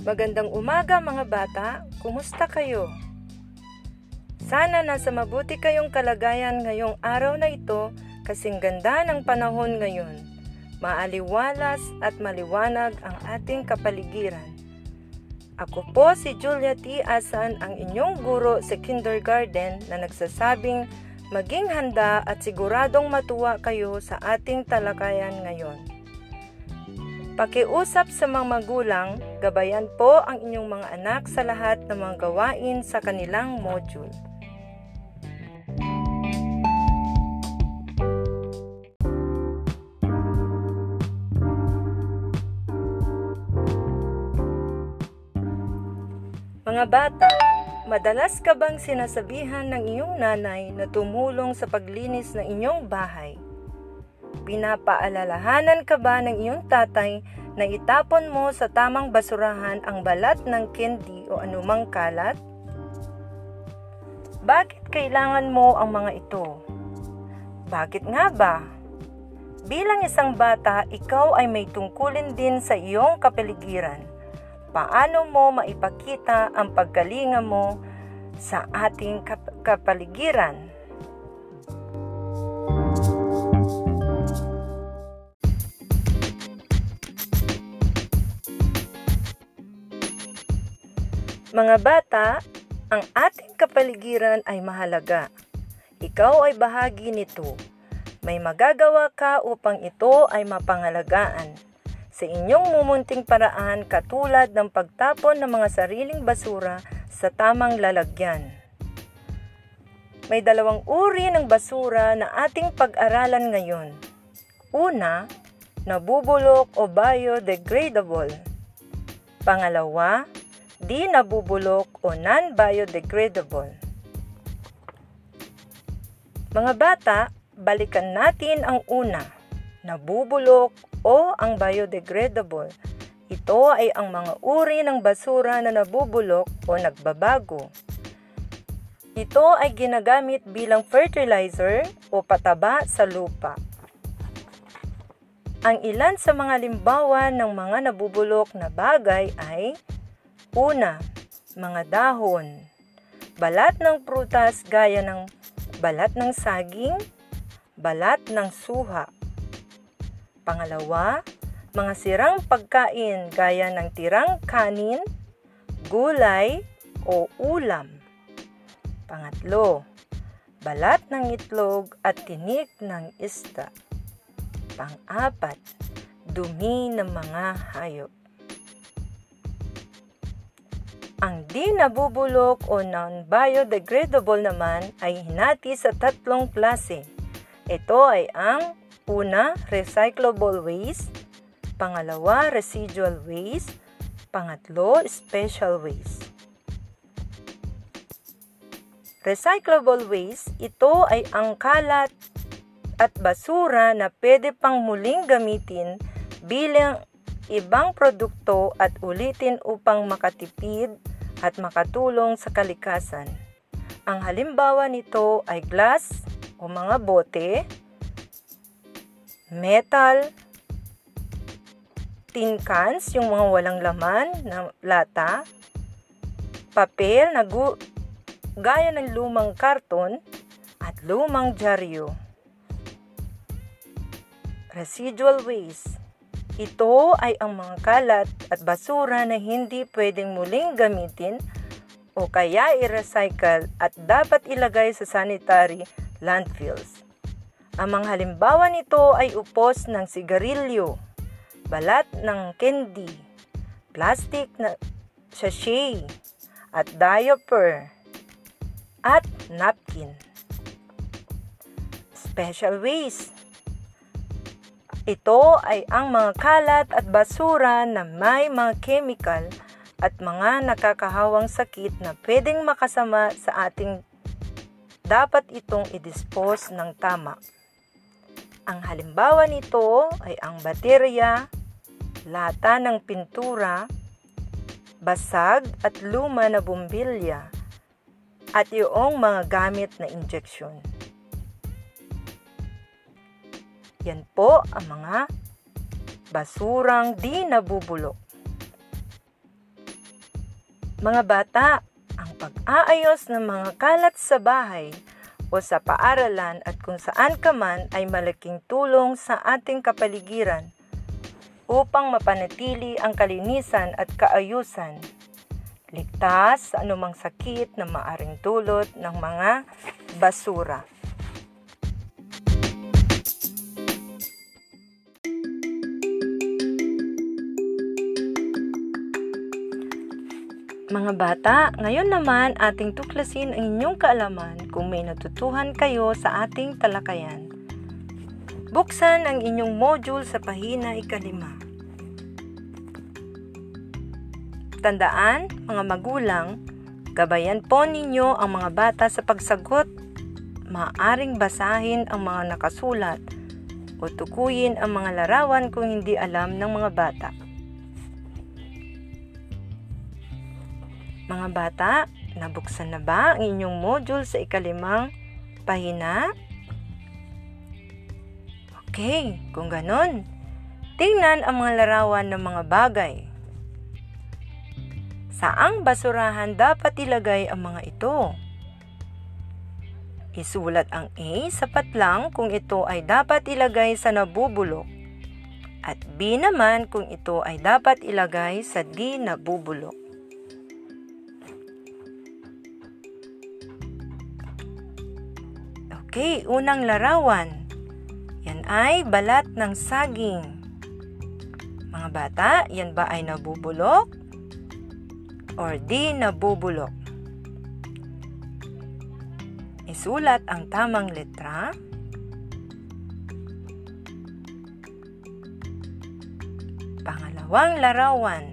Magandang umaga mga bata, kumusta kayo? Sana nasa mabuti kayong kalagayan ngayong araw na ito kasing ganda ng panahon ngayon. Maaliwalas at maliwanag ang ating kapaligiran. Ako po si Julia T. Asan, ang inyong guro sa kindergarten na nagsasabing maging handa at siguradong matuwa kayo sa ating talakayan ngayon. Pakiusap sa mga magulang, gabayan po ang inyong mga anak sa lahat ng mga gawain sa kanilang module. Mga bata, madalas ka bang sinasabihan ng iyong nanay na tumulong sa paglinis ng inyong bahay? Pinapaalalahanan ka ba ng iyong tatay na itapon mo sa tamang basurahan ang balat ng candy o anumang kalat? Bakit kailangan mo ang mga ito? Bakit nga ba? Bilang isang bata, ikaw ay may tungkulin din sa iyong kapaligiran paano mo maipakita ang paggalinga mo sa ating kap- kapaligiran. Mga bata, ang ating kapaligiran ay mahalaga. Ikaw ay bahagi nito. May magagawa ka upang ito ay mapangalagaan sa inyong mumunting paraan katulad ng pagtapon ng mga sariling basura sa tamang lalagyan. May dalawang uri ng basura na ating pag-aralan ngayon. Una, nabubulok o biodegradable. Pangalawa, di nabubulok o non-biodegradable. Mga bata, balikan natin ang una, nabubulok o ang biodegradable. Ito ay ang mga uri ng basura na nabubulok o nagbabago. Ito ay ginagamit bilang fertilizer o pataba sa lupa. Ang ilan sa mga limbawa ng mga nabubulok na bagay ay Una, mga dahon, balat ng prutas gaya ng balat ng saging, balat ng suha. Pangalawa, mga sirang pagkain gaya ng tirang kanin, gulay o ulam. Pangatlo, balat ng itlog at tinik ng isda. Pang-apat, dumi ng mga hayop. Ang di nabubulok o non-biodegradable naman ay hinati sa tatlong klase. Ito ay ang una, recyclable waste, pangalawa, residual waste, pangatlo, special waste. Recyclable waste, ito ay ang kalat at basura na pwede pang muling gamitin bilang ibang produkto at ulitin upang makatipid at makatulong sa kalikasan. Ang halimbawa nito ay glass o mga bote, metal, tin cans, yung mga walang laman na lata, papel na gu- gaya ng lumang karton at lumang dyaryo. Residual waste. Ito ay ang mga kalat at basura na hindi pwedeng muling gamitin o kaya i-recycle at dapat ilagay sa sanitary landfills. Ang mga halimbawa nito ay upos ng sigarilyo, balat ng candy, plastic na sachet, at diaper, at napkin. Special waste. Ito ay ang mga kalat at basura na may mga chemical at mga nakakahawang sakit na pwedeng makasama sa ating dapat itong i-dispose ng tama. Ang halimbawa nito ay ang baterya, lata ng pintura, basag at luma na bumbilya, at iyong mga gamit na injection. Yan po ang mga basurang di nabubulok. Mga bata, ang pag-aayos ng mga kalat sa bahay o sa paaralan at kung saan ka man ay malaking tulong sa ating kapaligiran upang mapanatili ang kalinisan at kaayusan. Ligtas sa anumang sakit na maaring dulot ng mga basura. Mga bata, ngayon naman ating tuklasin ang inyong kaalaman kung may natutuhan kayo sa ating talakayan. Buksan ang inyong module sa pahina ikalima. Tandaan, mga magulang, gabayan po ninyo ang mga bata sa pagsagot. Maaring basahin ang mga nakasulat o tukuyin ang mga larawan kung hindi alam ng mga bata. Mga bata, nabuksan na ba ang inyong module sa ikalimang pahina? Okay, kung ganon, tingnan ang mga larawan ng mga bagay. Saang basurahan dapat ilagay ang mga ito? Isulat ang A sapat lang kung ito ay dapat ilagay sa nabubulok at B naman kung ito ay dapat ilagay sa di nabubulok. Okay, unang larawan. Yan ay balat ng saging. Mga bata, yan ba ay nabubulok? Or di nabubulok? Isulat ang tamang letra. Pangalawang larawan.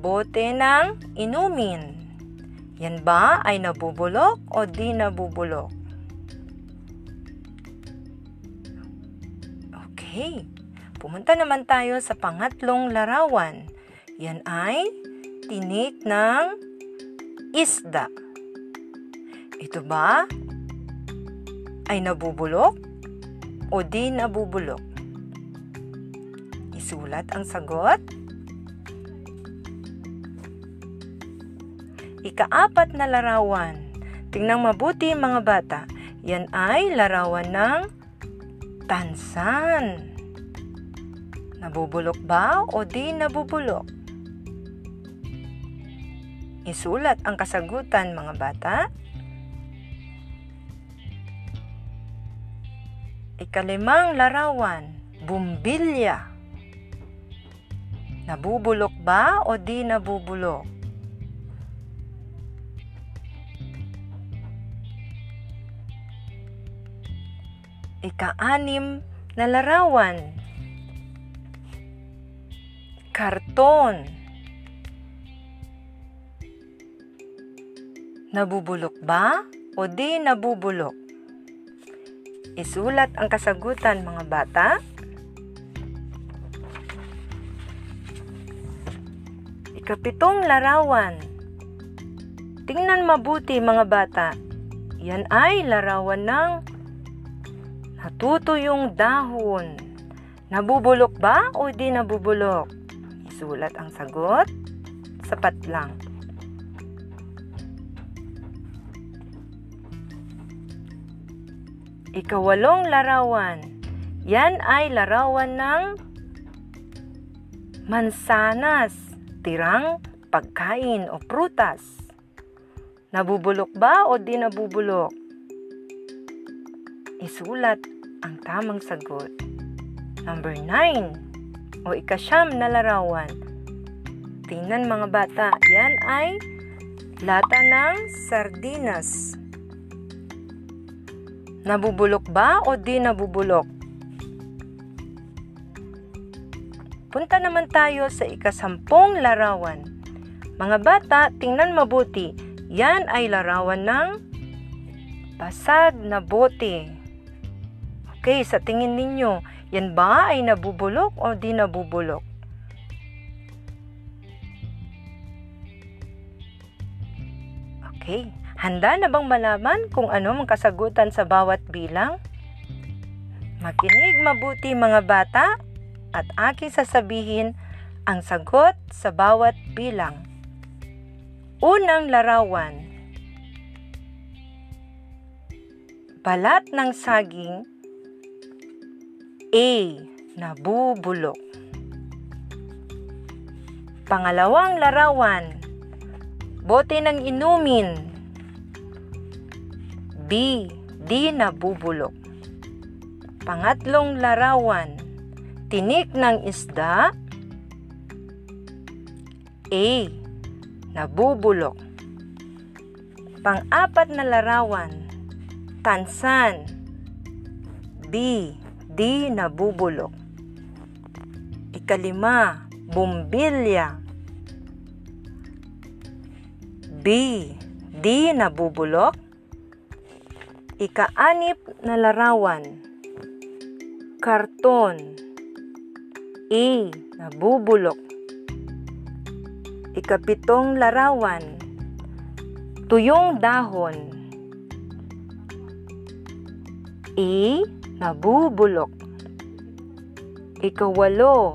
Bote ng inumin. Yan ba ay nabubulok o di nabubulok? Okay, pumunta naman tayo sa pangatlong larawan. Yan ay tinik ng isda. Ito ba ay nabubulok o di nabubulok? Isulat ang sagot. Ikaapat na larawan. Tingnan mabuti mga bata. Yan ay larawan ng tansan. Nabubulok ba o di nabubulok? Isulat ang kasagutan mga bata. Ikalimang larawan, bumbilya. Nabubulok ba o di nabubulok? Ika-anim na larawan. Karton. Nabubulok ba o di nabubulok? Isulat ang kasagutan mga bata. Ikapitong larawan. Tingnan mabuti mga bata. Yan ay larawan ng Natuto yung dahon. Nabubulok ba o di nabubulok? Isulat ang sagot. Sapat lang. Ikawalong larawan. Yan ay larawan ng mansanas, tirang pagkain o prutas. Nabubulok ba o di nabubulok? Isulat ang tamang sagot. Number 9 o ikasyam na larawan. Tingnan mga bata, yan ay lata ng sardinas. Nabubulok ba o di nabubulok? Punta naman tayo sa ikasampung larawan. Mga bata, tingnan mabuti. Yan ay larawan ng basag na bote. Okay, sa tingin ninyo, yan ba ay nabubulok o di nabubulok? Okay, handa na bang malaman kung ano ang kasagutan sa bawat bilang? Makinig mabuti mga bata at aking sasabihin ang sagot sa bawat bilang. Unang larawan. Balat ng saging A. Nabubulok Pangalawang larawan. Bote ng inumin. B. Di nabubulok. Pangatlong larawan. Tinik ng isda. A. Nabubulok. Pang-apat na larawan. Tansan. B. Di nabubulok. Ikalima bumbilya. B. Di nabubulok. Ikaanip na larawan. Karton. E. Nabubulok. Ikapitong larawan. Tuyong dahon. E. Nabubulok. Ikawalo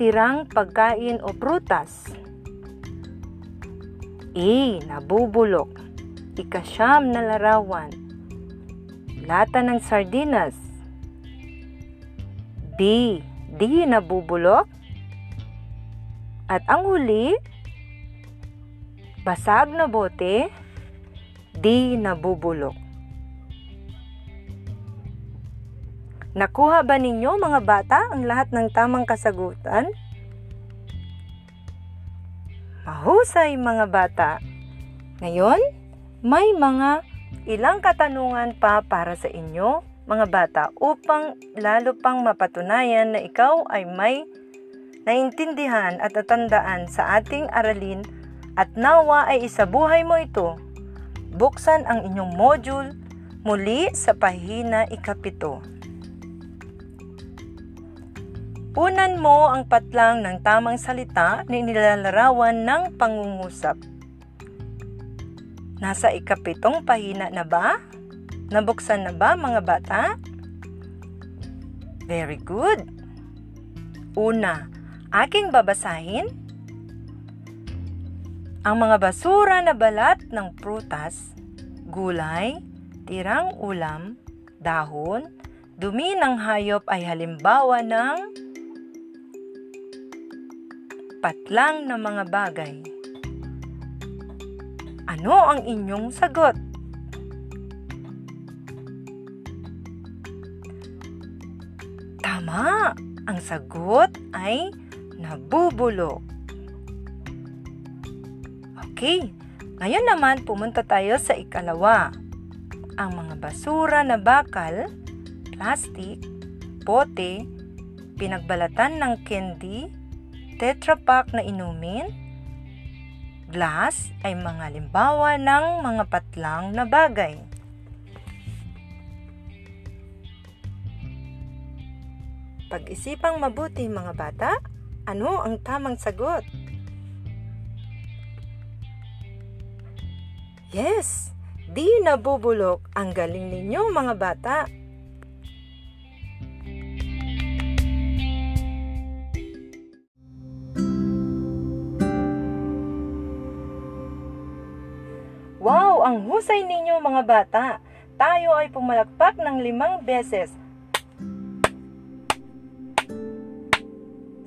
tirang pagkain o prutas. E. Nabubulok. Ikasyam na larawan. Lata ng sardinas. B. Di nabubulok. At ang huli, basag na bote, di nabubulok. Nakuha ba ninyo mga bata ang lahat ng tamang kasagutan? Mahusay mga bata. Ngayon, may mga ilang katanungan pa para sa inyo mga bata upang lalo pang mapatunayan na ikaw ay may naintindihan at natandaan sa ating aralin at nawa ay isabuhay mo ito. Buksan ang inyong module muli sa pahina ikapito. Punan mo ang patlang ng tamang salita na inilalarawan ng pangungusap. Nasa ikapitong pahina na ba? Nabuksan na ba mga bata? Very good. Una, aking babasahin. Ang mga basura na balat ng prutas, gulay, tirang ulam, dahon, dumi ng hayop ay halimbawa ng patlang na mga bagay. Ano ang inyong sagot? Tama! Ang sagot ay nabubulok. Okay, ngayon naman pumunta tayo sa ikalawa. Ang mga basura na bakal, plastic, bote, pinagbalatan ng candy, Tetra Pak na inumin, glass ay mga limbawa ng mga patlang na bagay. Pag-isipang mabuti mga bata, ano ang tamang sagot? Yes, di nabubulok ang galing ninyo mga bata. Wow, ang husay ninyo mga bata. Tayo ay pumalakpak ng limang beses.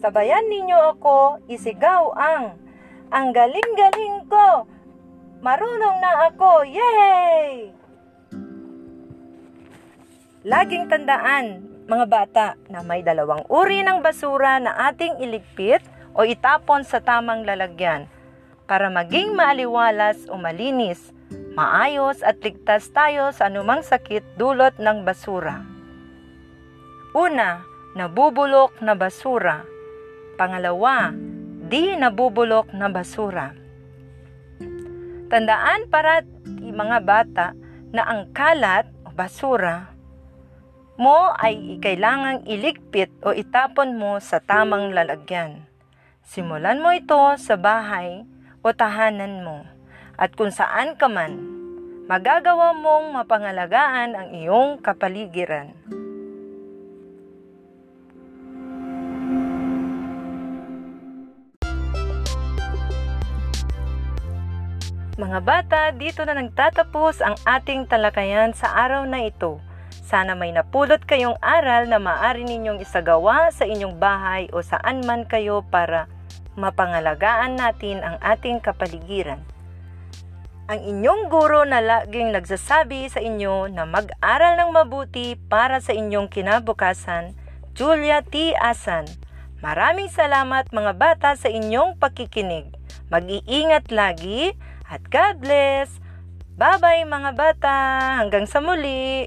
Sabayan ninyo ako, isigaw ang Ang galing-galing ko! Marunong na ako! Yay! Laging tandaan, mga bata, na may dalawang uri ng basura na ating iligpit o itapon sa tamang lalagyan para maging maaliwalas o malinis, maayos at ligtas tayo sa anumang sakit dulot ng basura. Una, nabubulok na basura. Pangalawa, di nabubulok na basura. Tandaan para mga bata na ang kalat o basura mo ay kailangang iligpit o itapon mo sa tamang lalagyan. Simulan mo ito sa bahay o tahanan mo at kung saan ka man, magagawa mong mapangalagaan ang iyong kapaligiran. Mga bata, dito na nagtatapos ang ating talakayan sa araw na ito. Sana may napulot kayong aral na maaari ninyong isagawa sa inyong bahay o saan man kayo para mapangalagaan natin ang ating kapaligiran. Ang inyong guro na laging nagsasabi sa inyo na mag-aral ng mabuti para sa inyong kinabukasan, Julia T. Asan. Maraming salamat mga bata sa inyong pakikinig. Mag-iingat lagi at God bless! Bye-bye mga bata! Hanggang sa muli!